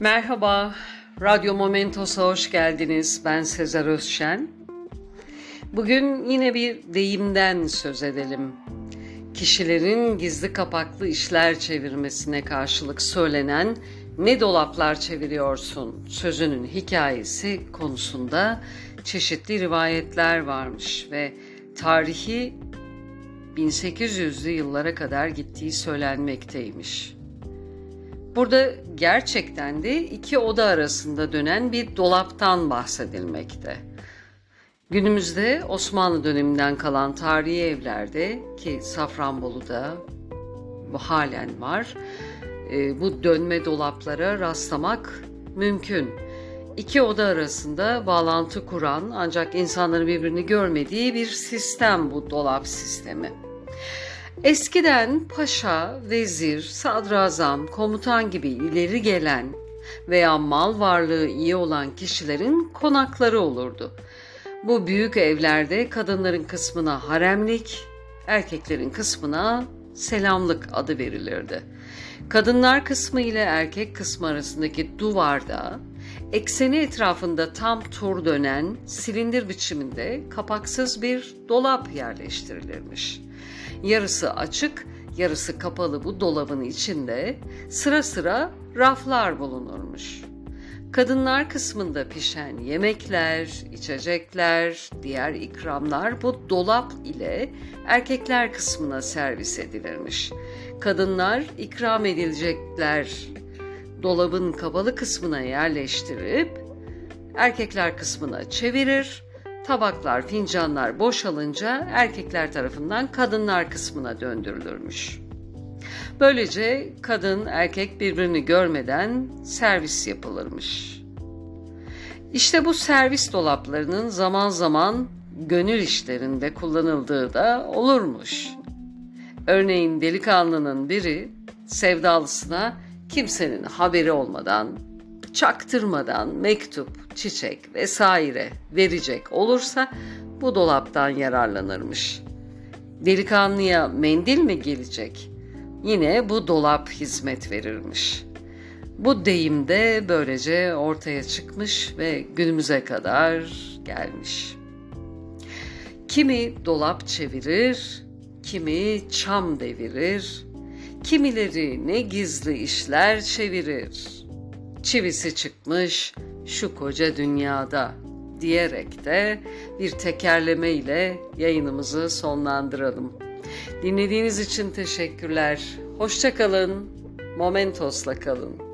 Merhaba, Radyo Momentos'a hoş geldiniz. Ben Sezer Özşen. Bugün yine bir deyimden söz edelim. Kişilerin gizli kapaklı işler çevirmesine karşılık söylenen ne dolaplar çeviriyorsun sözünün hikayesi konusunda çeşitli rivayetler varmış ve tarihi 1800'lü yıllara kadar gittiği söylenmekteymiş. Burada gerçekten de iki oda arasında dönen bir dolaptan bahsedilmekte. Günümüzde Osmanlı döneminden kalan tarihi evlerde ki Safranbolu'da bu halen var, e, bu dönme dolaplara rastlamak mümkün. İki oda arasında bağlantı kuran ancak insanların birbirini görmediği bir sistem bu dolap sistemi. Eskiden paşa, vezir, sadrazam, komutan gibi ileri gelen veya mal varlığı iyi olan kişilerin konakları olurdu. Bu büyük evlerde kadınların kısmına haremlik, erkeklerin kısmına selamlık adı verilirdi. Kadınlar kısmı ile erkek kısmı arasındaki duvarda ekseni etrafında tam tur dönen silindir biçiminde kapaksız bir dolap yerleştirilirmiş. Yarısı açık, yarısı kapalı bu dolabın içinde sıra sıra raflar bulunurmuş. Kadınlar kısmında pişen yemekler, içecekler, diğer ikramlar bu dolap ile erkekler kısmına servis edilirmiş. Kadınlar ikram edilecekler dolabın kapalı kısmına yerleştirip erkekler kısmına çevirir. Tabaklar, fincanlar boşalınca erkekler tarafından kadınlar kısmına döndürülürmüş. Böylece kadın erkek birbirini görmeden servis yapılırmış. İşte bu servis dolaplarının zaman zaman gönül işlerinde kullanıldığı da olurmuş. Örneğin delikanlının biri sevdalısına kimsenin haberi olmadan, çaktırmadan mektup, çiçek vesaire verecek olursa bu dolaptan yararlanırmış. Delikanlıya mendil mi gelecek? Yine bu dolap hizmet verirmiş. Bu deyim de böylece ortaya çıkmış ve günümüze kadar gelmiş. Kimi dolap çevirir, kimi çam devirir, kimileri ne gizli işler çevirir. Çivisi çıkmış şu koca dünyada diyerek de bir tekerleme ile yayınımızı sonlandıralım. Dinlediğiniz için teşekkürler. Hoşçakalın. Momentos'la kalın.